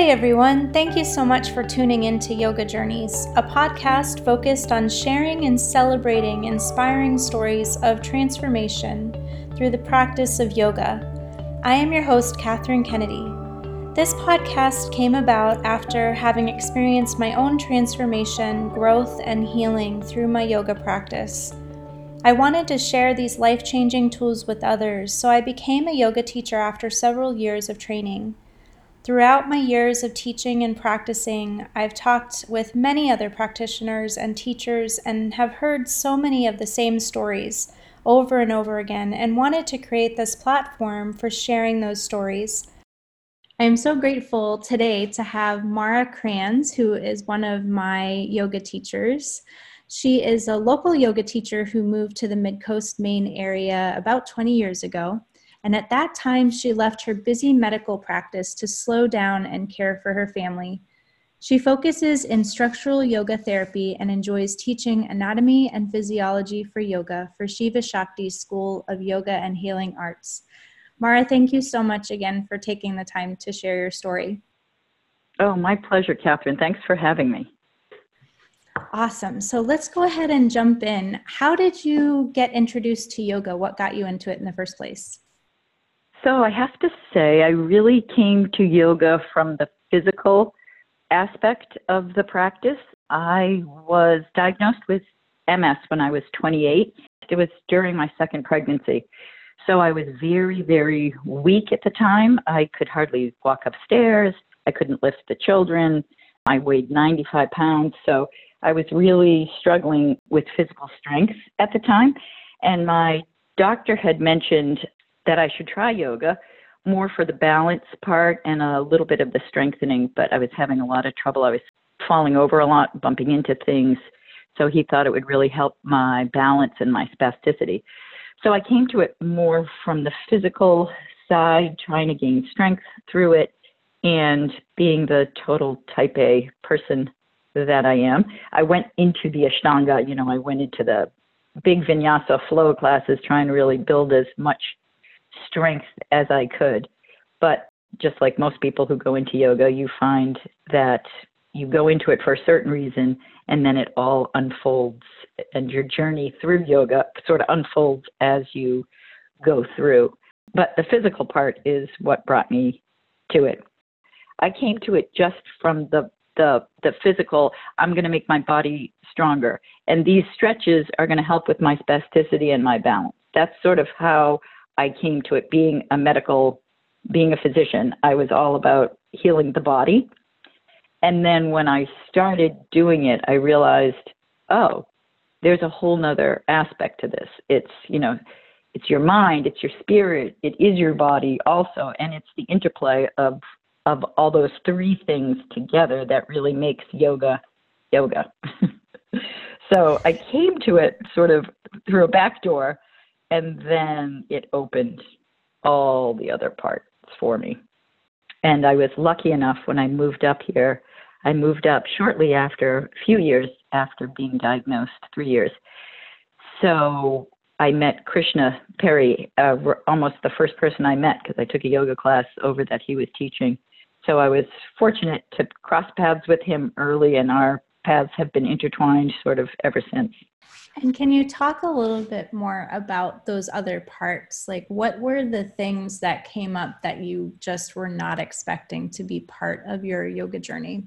Hey everyone, thank you so much for tuning in to Yoga Journeys, a podcast focused on sharing and celebrating inspiring stories of transformation through the practice of yoga. I am your host, Catherine Kennedy. This podcast came about after having experienced my own transformation, growth, and healing through my yoga practice. I wanted to share these life changing tools with others, so I became a yoga teacher after several years of training. Throughout my years of teaching and practicing, I've talked with many other practitioners and teachers and have heard so many of the same stories over and over again and wanted to create this platform for sharing those stories. I am so grateful today to have Mara Kranz, who is one of my yoga teachers. She is a local yoga teacher who moved to the Mid Coast, Maine area about 20 years ago and at that time she left her busy medical practice to slow down and care for her family. She focuses in structural yoga therapy and enjoys teaching anatomy and physiology for yoga for Shiva Shakti School of Yoga and Healing Arts. Mara, thank you so much again for taking the time to share your story. Oh, my pleasure, Catherine. Thanks for having me. Awesome. So let's go ahead and jump in. How did you get introduced to yoga? What got you into it in the first place? So I have to say, I really came to yoga from the physical aspect of the practice. I was diagnosed with MS when I was 28. It was during my second pregnancy. So I was very, very weak at the time. I could hardly walk upstairs. I couldn't lift the children. I weighed 95 pounds. So I was really struggling with physical strength at the time. And my doctor had mentioned that I should try yoga more for the balance part and a little bit of the strengthening, but I was having a lot of trouble. I was falling over a lot, bumping into things. So he thought it would really help my balance and my spasticity. So I came to it more from the physical side, trying to gain strength through it, and being the total type A person that I am. I went into the Ashtanga, you know, I went into the big vinyasa flow classes trying to really build as much strength as I could. But just like most people who go into yoga, you find that you go into it for a certain reason and then it all unfolds and your journey through yoga sort of unfolds as you go through. But the physical part is what brought me to it. I came to it just from the the the physical i'm going to make my body stronger and these stretches are going to help with my spasticity and my balance that's sort of how I came to it being a medical, being a physician. I was all about healing the body. And then when I started doing it, I realized, oh, there's a whole nother aspect to this. It's, you know, it's your mind, it's your spirit, it is your body also, and it's the interplay of of all those three things together that really makes yoga yoga. so I came to it sort of through a back door and then it opened all the other parts for me. And I was lucky enough when I moved up here. I moved up shortly after, a few years after being diagnosed, three years. So I met Krishna Perry, uh, almost the first person I met because I took a yoga class over that he was teaching. So I was fortunate to cross paths with him early, in our paths have been intertwined sort of ever since. And can you talk a little bit more about those other parts? Like, what were the things that came up that you just were not expecting to be part of your yoga journey?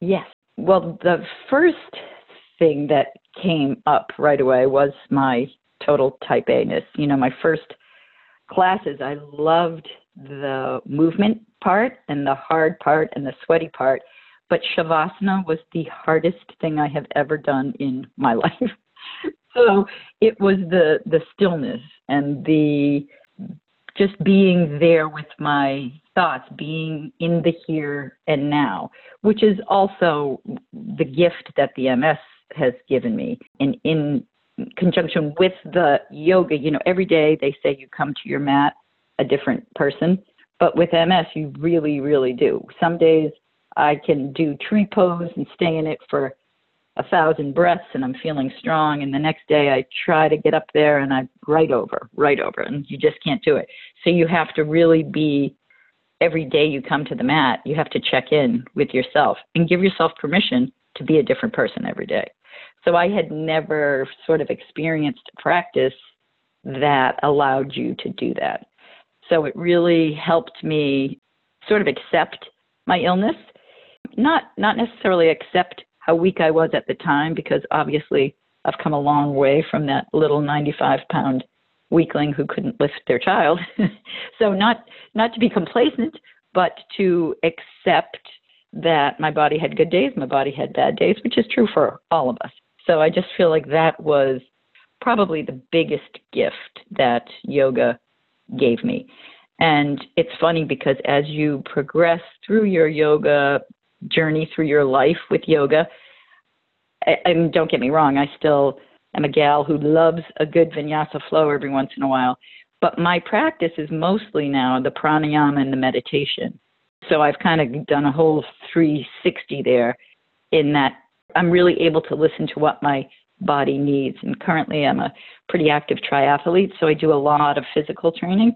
Yes. Well, the first thing that came up right away was my total type A ness. You know, my first classes, I loved the movement part and the hard part and the sweaty part. But Shavasana was the hardest thing I have ever done in my life so it was the the stillness and the just being there with my thoughts, being in the here and now, which is also the gift that the MS has given me. And in conjunction with the yoga, you know, every day they say you come to your mat a different person, but with MS, you really, really do. Some days I can do tree pose and stay in it for a thousand breaths and I'm feeling strong. And the next day I try to get up there and I right over, right over, and you just can't do it. So you have to really be every day you come to the mat, you have to check in with yourself and give yourself permission to be a different person every day. So I had never sort of experienced practice that allowed you to do that. So it really helped me sort of accept my illness, not not necessarily accept how weak I was at the time because obviously I've come a long way from that little 95 pound weakling who couldn't lift their child. so not not to be complacent, but to accept that my body had good days, my body had bad days, which is true for all of us. So I just feel like that was probably the biggest gift that yoga gave me. And it's funny because as you progress through your yoga journey, through your life with yoga, and don't get me wrong, I still am a gal who loves a good vinyasa flow every once in a while. But my practice is mostly now the pranayama and the meditation. So I've kind of done a whole 360 there in that I'm really able to listen to what my body needs. And currently I'm a pretty active triathlete, so I do a lot of physical training.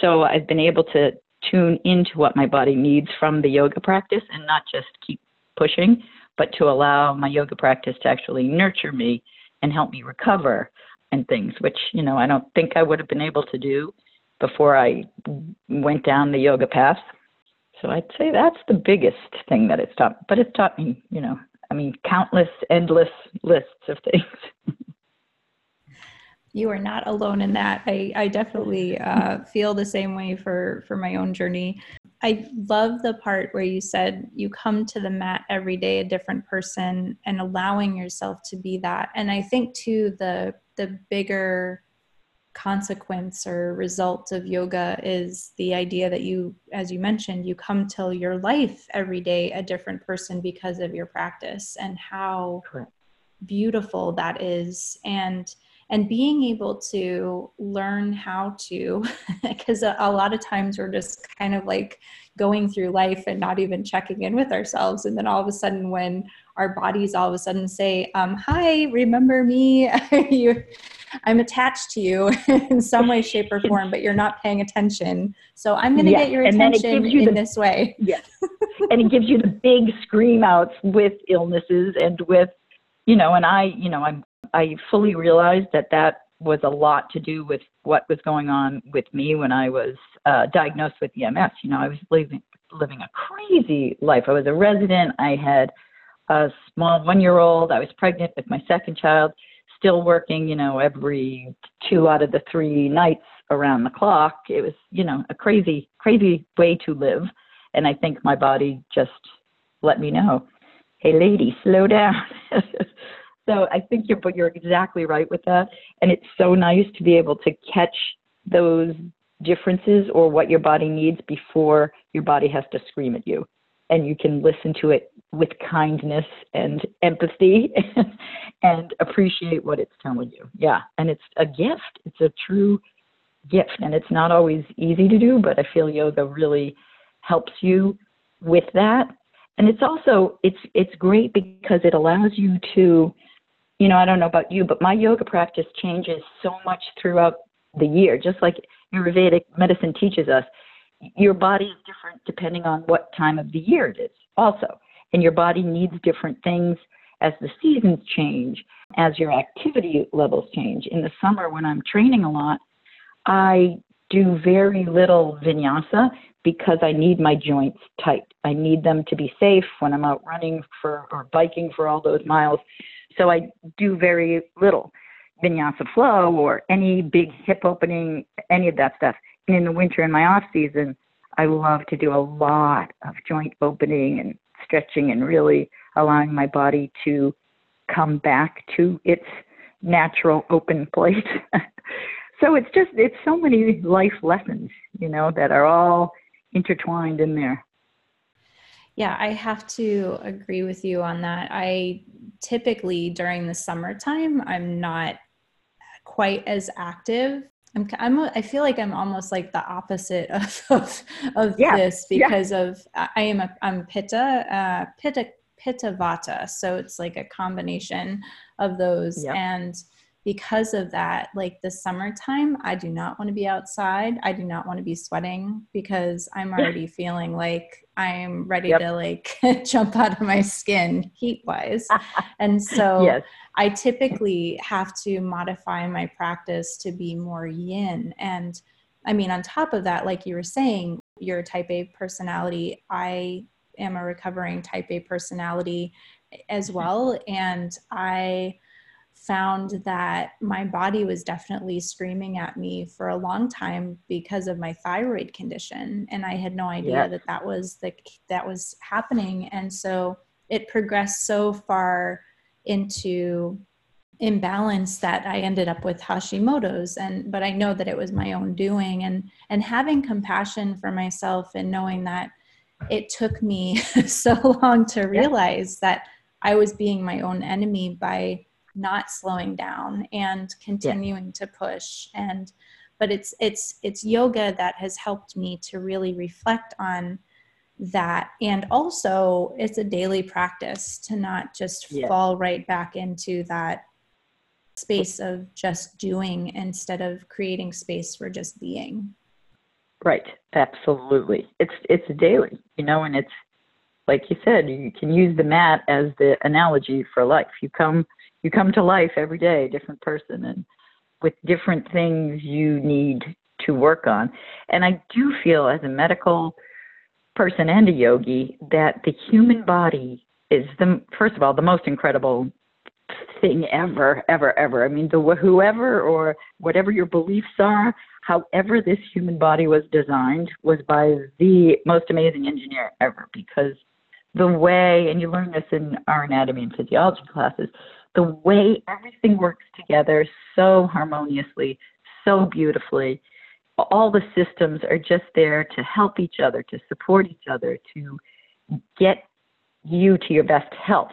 So I've been able to tune into what my body needs from the yoga practice and not just keep pushing, but to allow my yoga practice to actually nurture me and help me recover and things, which, you know, I don't think I would have been able to do before I went down the yoga path. So I'd say that's the biggest thing that it's taught. But it's taught me, you know, I mean, countless, endless lists of things. you are not alone in that. I, I definitely uh, feel the same way for, for my own journey. I love the part where you said you come to the mat every day a different person and allowing yourself to be that. And I think too the the bigger consequence or result of yoga is the idea that you as you mentioned you come to your life every day a different person because of your practice and how Correct. beautiful that is and and being able to learn how to because a, a, lot of times we're just kind of like going through life and not even checking in with ourselves and then all of a sudden when our bodies all of a sudden say um, hi remember me? You i'm attached to you in some way shape or form but you're not paying attention. So i'm going to yes. get your attention you in the, this way. Yes and it gives you the big scream outs with illnesses and with you know and i you know i'm I fully realized that that was a lot to do with what was going on with me when I was uh, diagnosed with MS. You know, I was living living a crazy life. I was a resident. I had a small one year old. I was pregnant with my second child. Still working. You know, every two out of the three nights around the clock. It was you know a crazy crazy way to live. And I think my body just let me know, hey lady, slow down. So I think you're, but you're exactly right with that. And it's so nice to be able to catch those differences or what your body needs before your body has to scream at you. And you can listen to it with kindness and empathy and appreciate what it's telling you. Yeah. And it's a gift. It's a true gift. And it's not always easy to do, but I feel yoga really helps you with that. And it's also it's it's great because it allows you to you know, I don't know about you, but my yoga practice changes so much throughout the year, just like Ayurvedic medicine teaches us. Your body is different depending on what time of the year it is, also. And your body needs different things as the seasons change, as your activity levels change. In the summer, when I'm training a lot, I do very little vinyasa because I need my joints tight. I need them to be safe when I'm out running for or biking for all those miles. So I do very little vinyasa flow or any big hip opening, any of that stuff. And in the winter, in my off season, I love to do a lot of joint opening and stretching and really allowing my body to come back to its natural open place. so it's just, it's so many life lessons, you know, that are all intertwined in there. Yeah, I have to agree with you on that. I typically during the summertime, I'm not quite as active. I'm, I'm I feel like I'm almost like the opposite of of, of yeah, this because yeah. of I am a I'm pitta uh, pitta pitta vata, so it's like a combination of those. Yep. And because of that, like the summertime, I do not want to be outside. I do not want to be sweating because I'm already feeling like I'm ready yep. to like jump out of my skin heat wise. and so yes. I typically have to modify my practice to be more yin. And I mean, on top of that, like you were saying, you're type A personality. I am a recovering type A personality eh, as mm-hmm. well. And I found that my body was definitely screaming at me for a long time because of my thyroid condition and i had no idea that that was the that was happening and so it progressed so far into imbalance that i ended up with hashimoto's and but i know that it was my own doing and and having compassion for myself and knowing that it took me so long to realize yeah. that i was being my own enemy by not slowing down and continuing yeah. to push. And but it's it's it's yoga that has helped me to really reflect on that. And also it's a daily practice to not just yeah. fall right back into that space of just doing instead of creating space for just being. Right. Absolutely. It's it's daily you know and it's like you said you can use the mat as the analogy for life. You come you come to life every day, a different person, and with different things you need to work on. And I do feel, as a medical person and a yogi, that the human body is the first of all the most incredible thing ever, ever, ever. I mean, the whoever or whatever your beliefs are, however this human body was designed, was by the most amazing engineer ever. Because the way, and you learn this in our anatomy and physiology classes, the way everything works together so harmoniously, so beautifully. All the systems are just there to help each other, to support each other, to get you to your best health.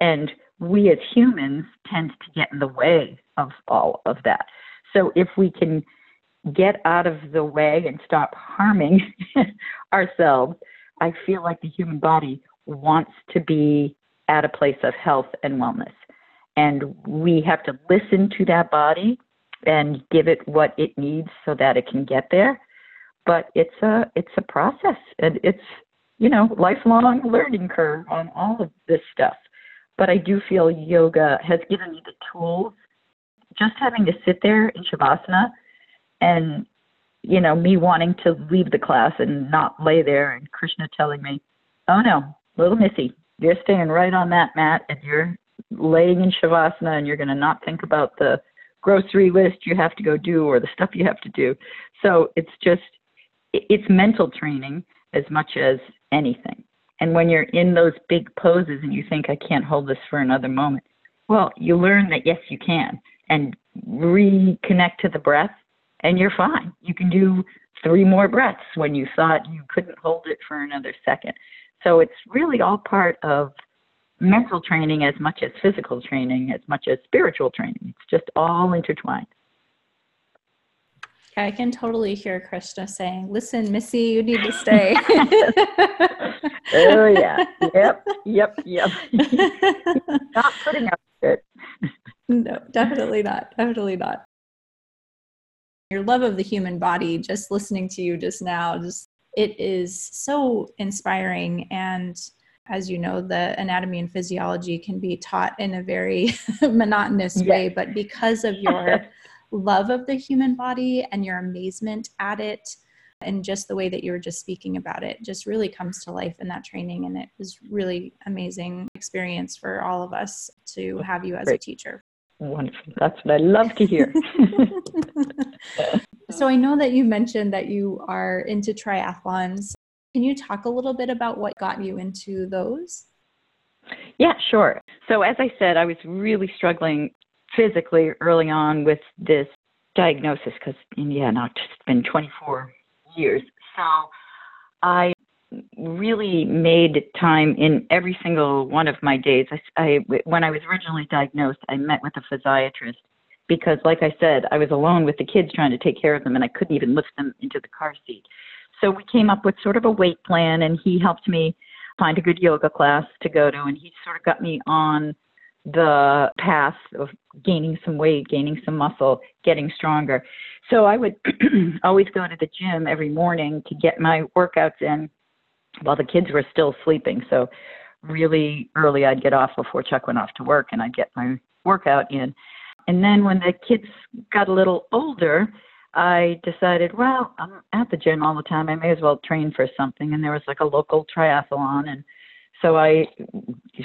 And we as humans tend to get in the way of all of that. So if we can get out of the way and stop harming ourselves, I feel like the human body wants to be at a place of health and wellness and we have to listen to that body and give it what it needs so that it can get there. But it's a it's a process. And it's you know lifelong learning curve on all of this stuff. But i do feel yoga has given me the tools. Just having to sit there in shavasana and you know me wanting to leave the class and not lay there and krishna telling me oh no little missy you're staying right on that mat and you're laying in shavasana and you're going to not think about the grocery list you have to go do or the stuff you have to do. So it's just, it's mental training as much as anything. And when you're in those big poses and you think, I can't hold this for another moment, well, you learn that yes, you can and reconnect to the breath and you're fine. You can do three more breaths when you thought you couldn't hold it for another second. So it's really all part of mental training as much as physical training, as much as spiritual training. It's just all intertwined. I can totally hear Krishna saying, Listen, Missy, you need to stay. oh, yeah. Yep. Yep. Yep. not putting up with it. no, definitely not. Definitely not. Your love of the human body, just listening to you just now, just it is so inspiring and as you know, the anatomy and physiology can be taught in a very monotonous yes. way, but because of your love of the human body and your amazement at it, and just the way that you were just speaking about it, just really comes to life in that training. And it was really amazing experience for all of us to have you as Great. a teacher. Wonderful. That's what I love to hear. so I know that you mentioned that you are into triathlons. Can you talk a little bit about what got you into those? Yeah, sure. So, as I said, I was really struggling physically early on with this diagnosis because, yeah, now it's been 24 years. So, I really made time in every single one of my days. I, I, when I was originally diagnosed, I met with a physiatrist because, like I said, I was alone with the kids trying to take care of them, and I couldn't even lift them into the car seat. So we came up with sort of a weight plan, and he helped me find a good yoga class to go to, and he sort of got me on the path of gaining some weight, gaining some muscle, getting stronger. So I would always go to the gym every morning to get my workouts in while the kids were still sleeping. So really early I'd get off before Chuck went off to work and I'd get my workout in. And then when the kids got a little older, I decided, well, I'm at the gym all the time. I may as well train for something. And there was like a local triathlon. And so I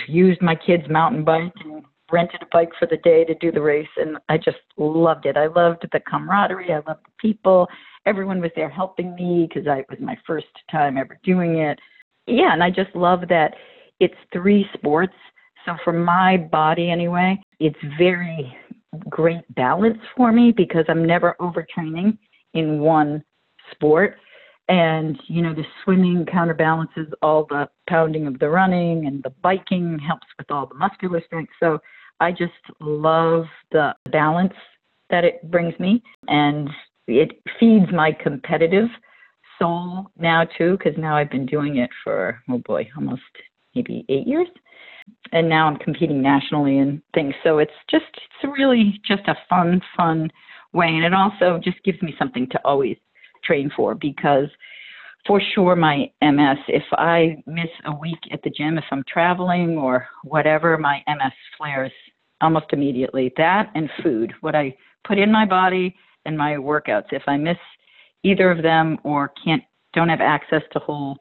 used my kid's mountain bike and rented a bike for the day to do the race. And I just loved it. I loved the camaraderie. I loved the people. Everyone was there helping me because it was my first time ever doing it. Yeah. And I just love that it's three sports. So for my body anyway, it's very great balance for me because I'm never overtraining in one sport. And, you know, the swimming counterbalances all the pounding of the running and the biking helps with all the muscular strength. So I just love the balance that it brings me. And it feeds my competitive soul now, too, because now I've been doing it for, oh boy, almost maybe eight years and now I'm competing nationally and things. So it's just it's really just a fun, fun way, and it also just gives me something to always train for because for sure my MS, if I miss a week at the gym, if I'm traveling or whatever, my MS flares almost immediately. That and food, what I put in my body and my workouts. If I miss either of them or can't don't have access to whole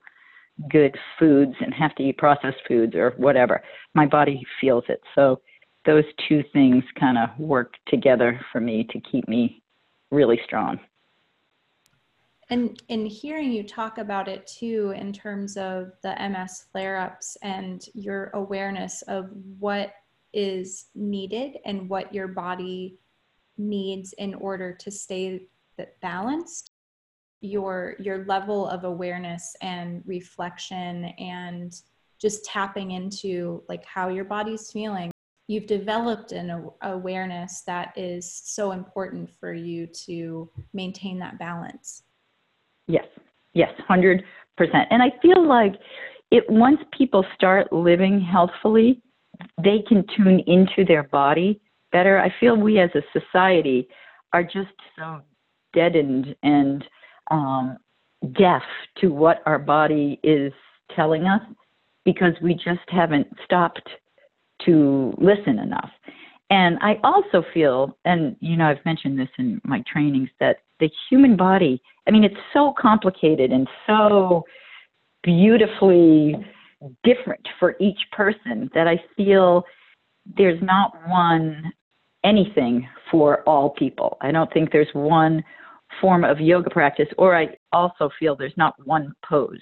good foods and have to eat processed foods or whatever, my body feels it. So those two things kind of work together for me to keep me really strong. And in hearing you talk about it too, in terms of the MS flare ups and your awareness of what is needed and what your body needs in order to stay balanced your your level of awareness and reflection and just tapping into like how your body's feeling you've developed an awareness that is so important for you to maintain that balance. Yes. Yes 100% and i feel like it once people start living healthfully they can tune into their body better. I feel we as a society are just so deadened and um, deaf to what our body is telling us because we just haven't stopped to listen enough. And I also feel, and you know, I've mentioned this in my trainings, that the human body, I mean, it's so complicated and so beautifully different for each person that I feel there's not one anything for all people. I don't think there's one form of yoga practice, or I also feel there's not one pose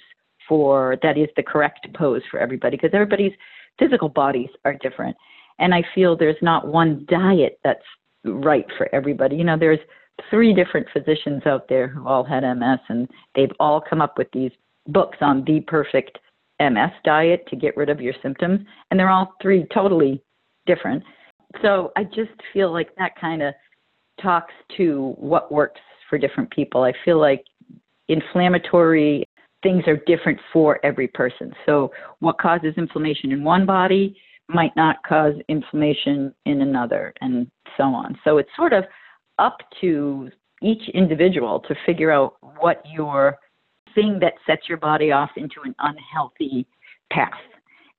for that is the correct pose for everybody because everybody's physical bodies are different. And I feel there's not one diet that's right for everybody. You know, there's three different physicians out there who all had MS, and they've all come up with these books on the perfect MS diet to get rid of your symptoms, and they're all three totally different. So I just feel like that kind of talks to what works for different people. I feel like inflammatory things are different for every person. So, what causes inflammation in one body might not cause inflammation in another, and so on. So, it's sort of up to each individual to figure out what your thing that sets your body off into an unhealthy path.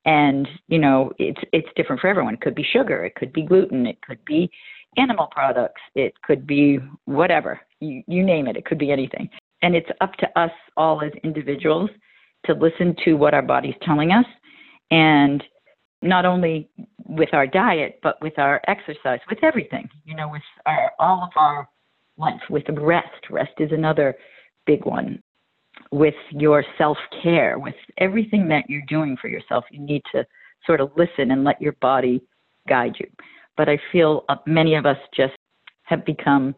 And you know, it's it's different for everyone. It could be sugar, it could be gluten, it could be animal products, it could be whatever you, you name it, it could be anything. And it's up to us all as individuals to listen to what our body's telling us and not only with our diet, but with our exercise, with everything, you know, with our, all of our life, with rest. Rest is another big one. With your self care, with everything that you're doing for yourself, you need to sort of listen and let your body guide you. But I feel uh, many of us just have become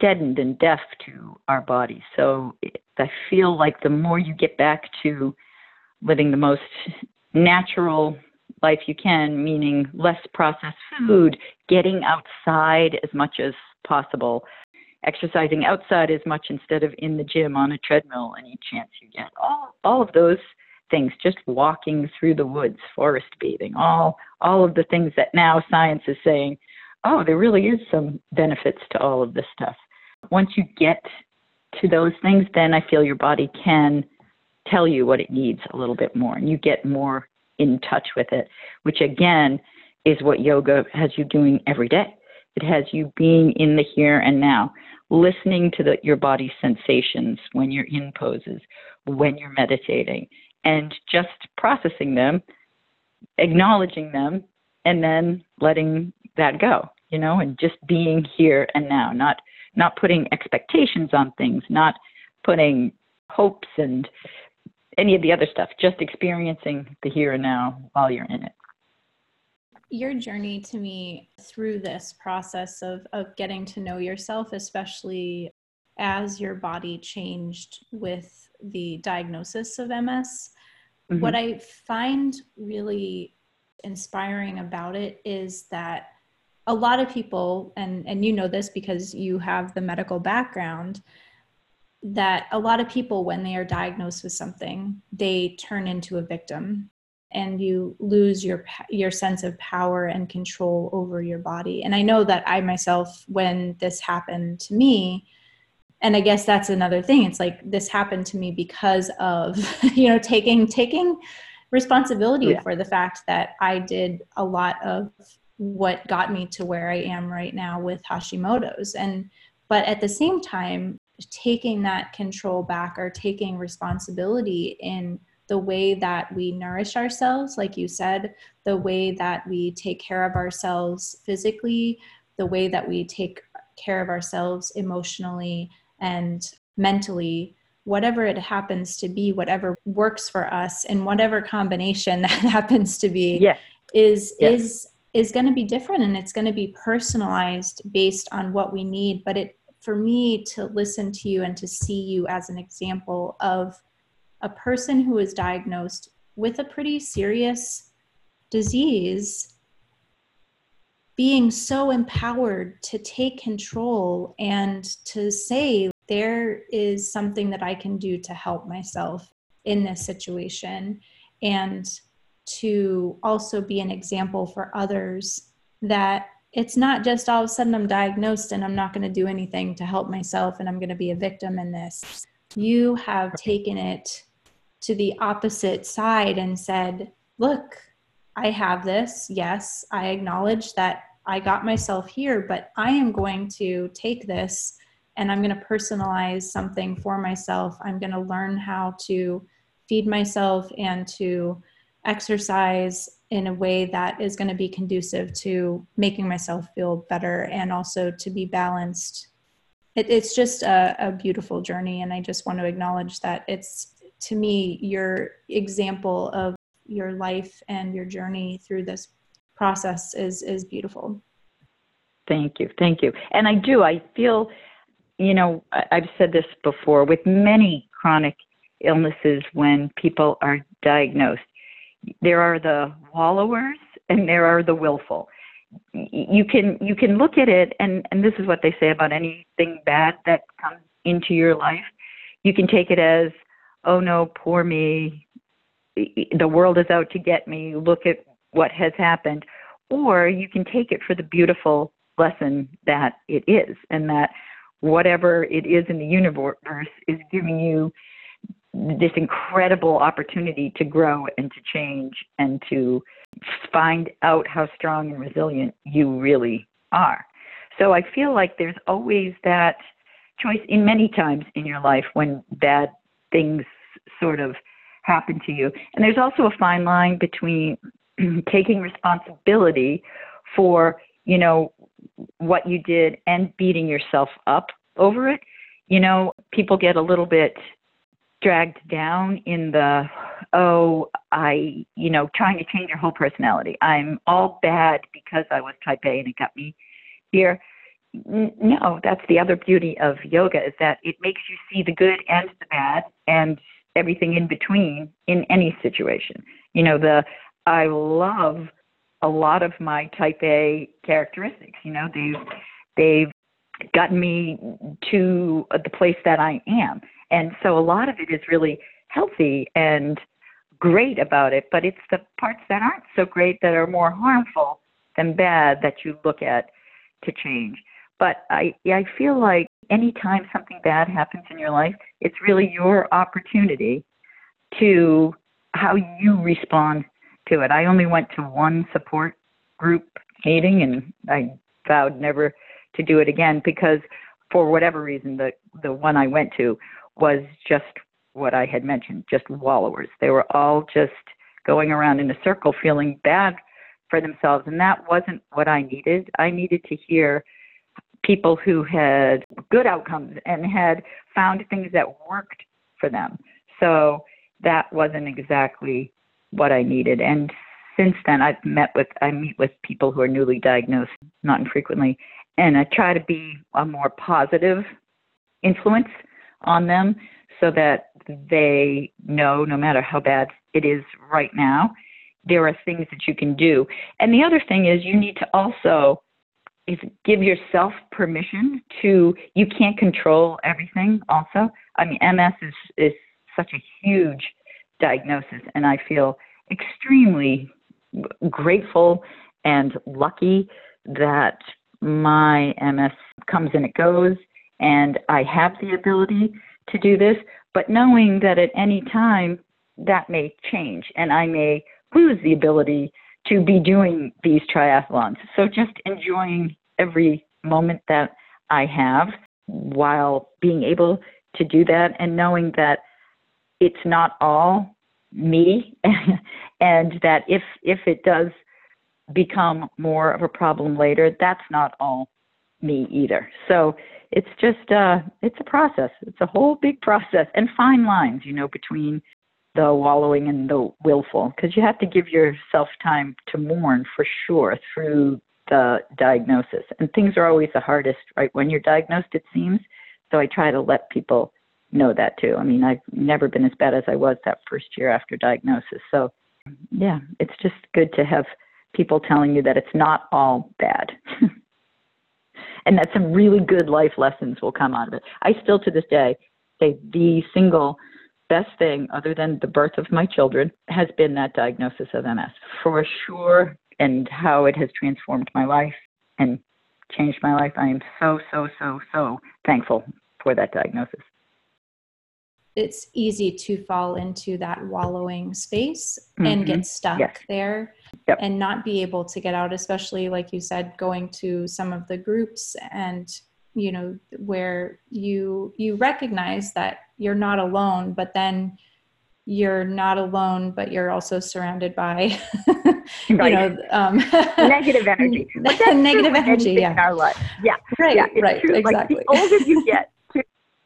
deadened and deaf to our bodies. So I feel like the more you get back to living the most natural life you can, meaning less processed food, getting outside as much as possible, exercising outside as much instead of in the gym on a treadmill any chance you get. All all of those things, just walking through the woods, forest bathing, all all of the things that now science is saying, oh, there really is some benefits to all of this stuff. Once you get to those things, then I feel your body can tell you what it needs a little bit more and you get more in touch with it, which again is what yoga has you doing every day. It has you being in the here and now, listening to the, your body's sensations when you're in poses, when you're meditating, and just processing them, acknowledging them, and then letting that go, you know, and just being here and now, not not putting expectations on things, not putting hopes and any of the other stuff, just experiencing the here and now while you're in it. Your journey to me through this process of, of getting to know yourself, especially as your body changed with the diagnosis of MS, mm-hmm. what I find really inspiring about it is that a lot of people, and, and you know this because you have the medical background, that a lot of people, when they are diagnosed with something, they turn into a victim. And you lose your your sense of power and control over your body. And i know that i myself when this happened to me and i guess that's another thing it's like this happened to me because of you know taking taking responsibility yeah. for the fact that i did a lot of what got me to where i am right now with hashimoto's and but at the same time taking that control back or taking responsibility in the way that we nourish ourselves, like you said, the way that we take care of ourselves physically, the way that we take care of ourselves emotionally and mentally, whatever it happens to be, whatever works for us, and whatever combination that happens to be, yes. is yes. is is going to be different and it's going to be personalized based on what we need but it for me to listen to you and to see you as an example of a person who is diagnosed with a pretty serious disease being so empowered to take control and to say there is something that I can do to help myself in this situation and to also be an example for others that it's not just all of a sudden I'm diagnosed and I'm not going to do anything to help myself and I'm going to be a victim in this. You have taken it to the opposite side and said, Look, I have this. Yes, I acknowledge that I got myself here, but I am going to take this and I'm going to personalize something for myself. I'm going to learn how to feed myself and to exercise in a way that is going to be conducive to making myself feel better and also to be balanced. It, it's just a, a beautiful journey, and I just want to acknowledge that it's to me your example of your life and your journey through this process is is beautiful. Thank you. Thank you. And i do i feel you know i've said this before with many chronic illnesses when people are diagnosed there are the wallowers and there are the willful. You can you can look at it and and this is what they say about anything bad that comes into your life. You can take it as oh no, poor me, the world is out to get me, look at what has happened. Or you can take it for the beautiful lesson that it is, and that whatever it is in the universe is giving you this incredible opportunity to grow and to change and to find out how strong and resilient you really are. So I feel like there's always that choice in many times in your life when bad things sort of happen to you. And there's also a fine line between taking responsibility for, you know, what you did and beating yourself up over it. You know, people get a little bit dragged down in the oh i you know trying to change your whole personality i'm all bad because i was type a and it got me here no that's the other beauty of yoga is that it makes you see the good and the bad and everything in between in any situation. You know, the I love a lot of my type A characteristics. You know, they've they've gotten me to the place that I am. And so a lot of it is really healthy and great about it, but it's the parts that aren't so great that are more harmful than bad that you look at to change. But I, I feel like anytime something bad happens in your life, it's really your opportunity to how you respond to it. I only went to one support group meeting and I vowed never to do it again because for whatever reason the the one I went to was just what I had mentioned, just wallowers. They were all just going around in a circle feeling bad for themselves and that wasn't what I needed. I needed to hear people who had good outcomes and had found things that worked for them. So that wasn't exactly what I needed. And since then, I've met with, I meet with people who are newly diagnosed, not infrequently, and I try to be a more positive influence on them so that they know no matter how bad it is right now, there are things that you can do. And the other thing is you need to also is give yourself permission to you can't control everything also. I mean MS is is such a huge diagnosis and I feel extremely grateful and lucky that my MS comes and it goes and I have the ability to do this, but knowing that at any time that may change and I may lose the ability to be doing these triathlons. So just enjoying every moment that I have while being able to do that and knowing that it's not all me and that if if it does become more of a problem later that's not all me either. So it's just uh it's a process. It's a whole big process and fine lines you know between the wallowing and the willful because you have to give yourself time to mourn for sure through the diagnosis. And things are always the hardest right? When you're diagnosed it seems. So i try to let people know that too. I mean, I've never been as bad as I was that first year after diagnosis. So, yeah, it's just good to have people telling you that it's not all bad. and that some really good life lessons will come out of it. I still to this day say the single best thing other than the birth of my children has been that diagnosis of MS for sure and how it has transformed my life and changed my life. I am so so so so thankful for that diagnosis it's easy to fall into that wallowing space mm-hmm. and get stuck yes. there yep. and not be able to get out especially like you said going to some of the groups and you know where you you recognize that you're not alone but then you're not alone but you're also surrounded by you know um, negative energy that's negative energy yeah in our life yeah right yeah, right true. exactly like the older you get to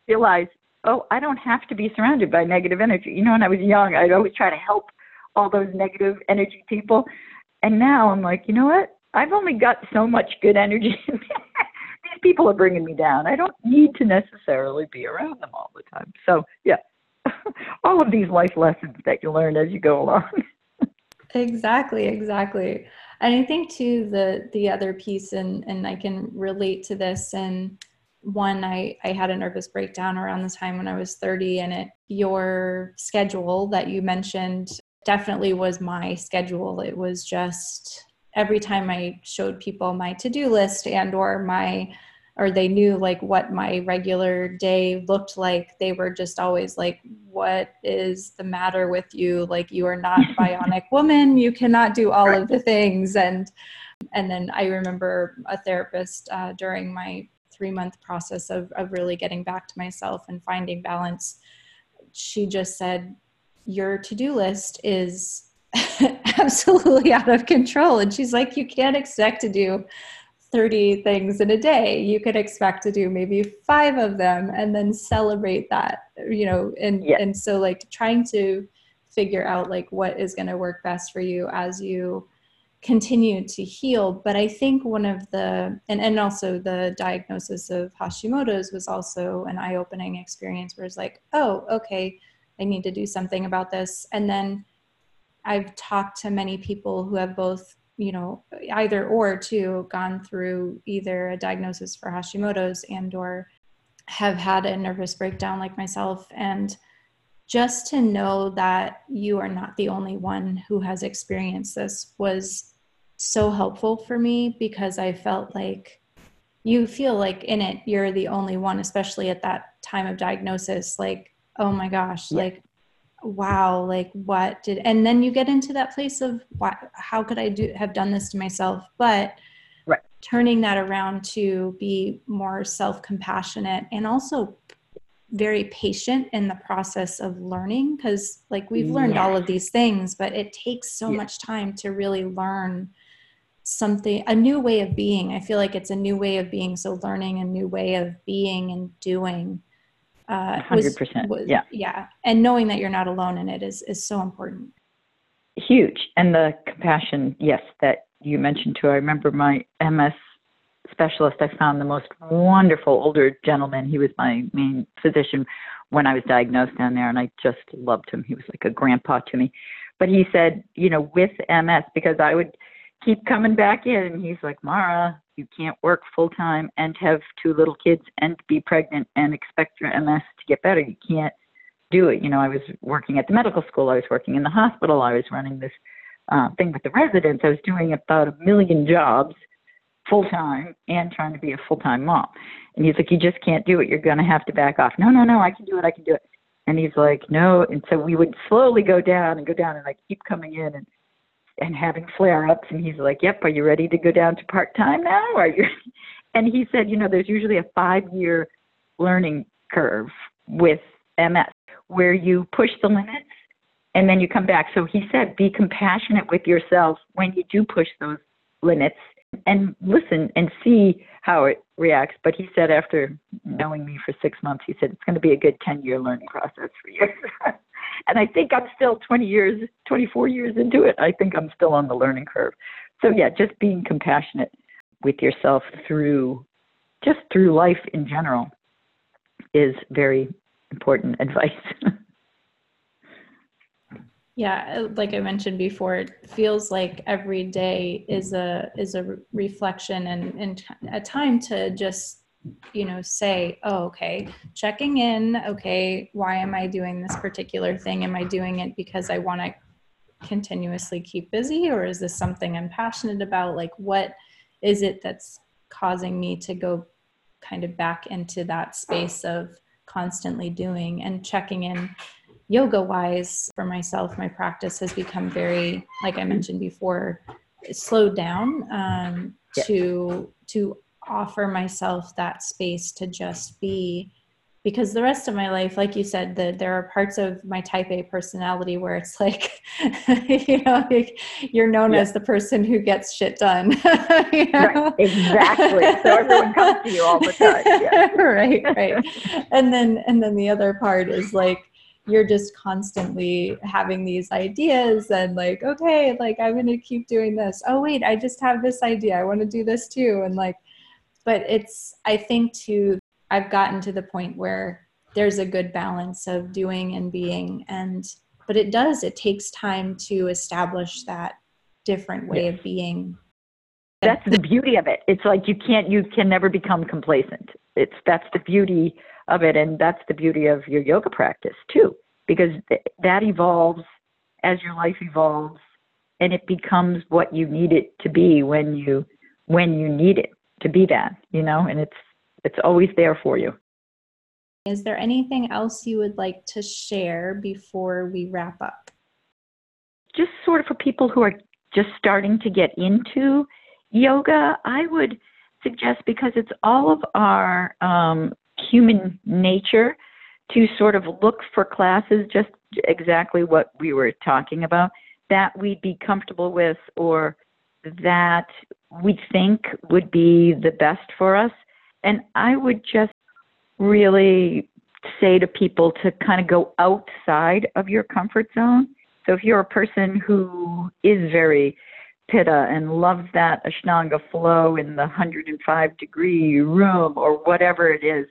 realize oh, I don't have to be surrounded by negative energy. You know, when I was young, I'd always try to help all those negative energy people. And now I'm like, you know what? I've only got so much good energy. These people are bringing me down. I don't need to necessarily be around them all the time. So, yeah, all of these life lessons that you learn as you go along. exactly, exactly. And I think too the the other piece, and and I can relate to this, and one I, I had a nervous breakdown around the time when i was 30 and it your schedule that you mentioned definitely was my schedule. It was just every time i showed people my to-do list and or my or they knew like what my regular day looked like they were just always like what is the matter with you? Like you are not bionic woman. You cannot do all of the things. And and then i remember a therapist uh, during my three month process of, of really getting back to myself and finding balance, she just said, Your to do list is absolutely out of control. And she's like, You can't expect to do 30 things in a day. You could expect to do maybe five of them and then celebrate that, you know, and, yes. and so like trying to figure out like what is going to work best for you as you continue to heal. But I think one of the, and, and also the diagnosis of Hashimoto's was also an eye opening experience where it's like, oh, okay, I need to do something about this. And then I've talked to many people who have both, you know, either or too, gone through either a diagnosis for Hashimoto's and or have had a nervous breakdown like myself. And just to know that you are not the only one who has experienced this was so helpful for me because I felt like you feel like in it you're the only one especially at that time of diagnosis like oh my gosh yeah. like wow like what did and then you get into that place of what how could i do have done this to myself but right. turning that around to be more self-compassionate and also very patient in the process of learning because like we've learned all of these things but it takes so yeah. much time to really learn something a new way of being. I feel like it's a new way of being so learning a new way of being and doing uh, 100% was, yeah. yeah. And knowing that you're not alone in it is is so important. Huge. And the compassion yes that you mentioned too. I remember my ms specialist i found the most wonderful older gentleman. He was my main physician when i was diagnosed down there and i just loved him. He was like a grandpa to me. But he said you know with ms because i would keep coming back in. And he's like, Mara, you can't work full time and have two little kids and be pregnant and expect your MS to get better. You can't do it. You know, I was working at the medical school, I was working in the hospital, I was running this uh, thing with the residents. I was doing about a million jobs full time and trying to be a full time mom. And he's like, You just can't do it. You're going to have to back off. No, no, no, I can do it. I can do it. And he's like, No. And so we would slowly go down and go down and I keep coming in and and having flare ups and he's like yep are you ready to go down to part time now? Are you and he said you know there's usually a five year learning curve with ms where you push the limits and then you come back. So he said be compassionate with yourself when you do push those limits and listen and see how it reacts but he said after knowing me for six months he said it's going to be a good 10 year learning process for you and I think I'm still 20 years, 24 years into it. I think I'm still on the learning curve. So yeah, just being compassionate with yourself through just through life in general is very important advice. yeah, uh, like I mentioned before, it feels like every day is a is a reflection and, and a time to just you know say oh okay checking in okay why am i doing this particular thing? Am i doing it because i want to continuously keep busy or is this something i'm passionate about? Like what is it that's causing me to go kind of back into that space of constantly doing and checking in yoga wise for myself my practice has become very like i mentioned before slowed down um, yeah. to to offer myself that space to just be because the rest of my life like you said that there are parts of my type a personality where it's like you know like you're known yeah. as the person who gets shit done you know? right exactly so everyone comes to you all the time yeah. right right and then and then the other part is like you're just constantly having these ideas and like okay like i'm going to keep doing this. Oh wait i just have this idea. I want to do this too. And like but it's i think too i've gotten to the point where there's a good balance of doing and being. And but it does it takes time to establish that different way of being. That's the beauty of it. It's like you can't you can never become complacent. It's that's the beauty of it and that's the beauty of your yoga practice too because th- that evolves as your life evolves and it becomes what you need it to be when you when you need it to be that, you know, and it's it's always there for you. Is there anything else you would like to share before we wrap up? Just sort of for people who are just starting to get into yoga, I would suggest because it's all of our um, human nature to sort of look for classes, just exactly what we were talking about, that we'd be comfortable with or that we think would be the best for us. And I would just really say to people to kind of go outside of your comfort zone. So if you're a person who is very pitta and loves that ashtanga flow in the 105 degree room or whatever it is,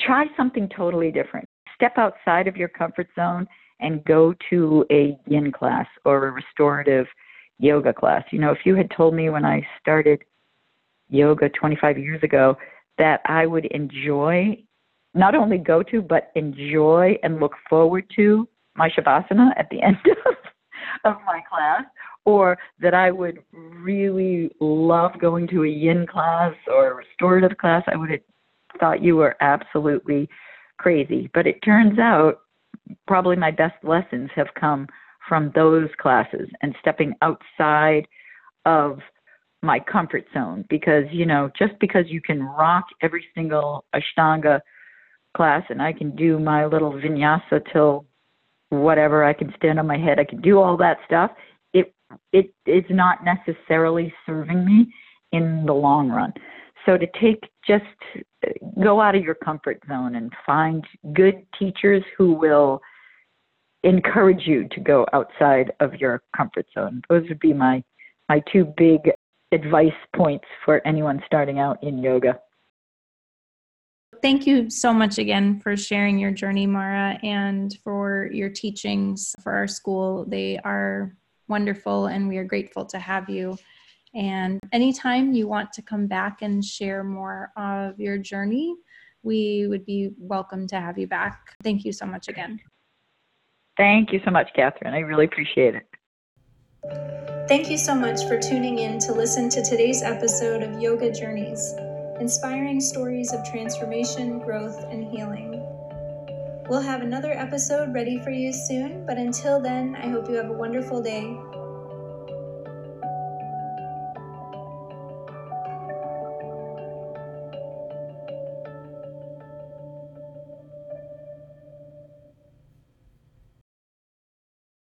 try something totally different. Step outside of your comfort zone and go to a yin class or a restorative yoga class. You know, if you had told me when I started yoga 25 years ago that I would enjoy not only go to, but enjoy and look forward to my Shavasana at the end of, of my class, or that I would really love going to a yin class or a restorative class, I would have thought you were absolutely crazy. But it turns out probably my best lessons have come from those classes and stepping outside of my comfort zone because you know just because you can rock every single ashtanga class and I can do my little vinyasa till whatever I can stand on my head I can do all that stuff it it is not necessarily serving me in the long run so to take just uh, go out of your comfort zone and find good teachers who will encourage you to go outside of your comfort zone those would be my my two big advice points for anyone starting out in yoga. Thank you so much again for sharing your journey, Mara, and for your teachings for our school. They are wonderful, and we are grateful to have you. And anytime you want to come back and share more of your journey, we would be welcome to have you back. Thank you so much again. Thank you so much, Catherine. I really appreciate it. Thank you so much for tuning in to listen to today's episode of Yoga Journeys, inspiring stories of transformation, growth, and healing. We'll have another episode ready for you soon, but until then, I hope you have a wonderful day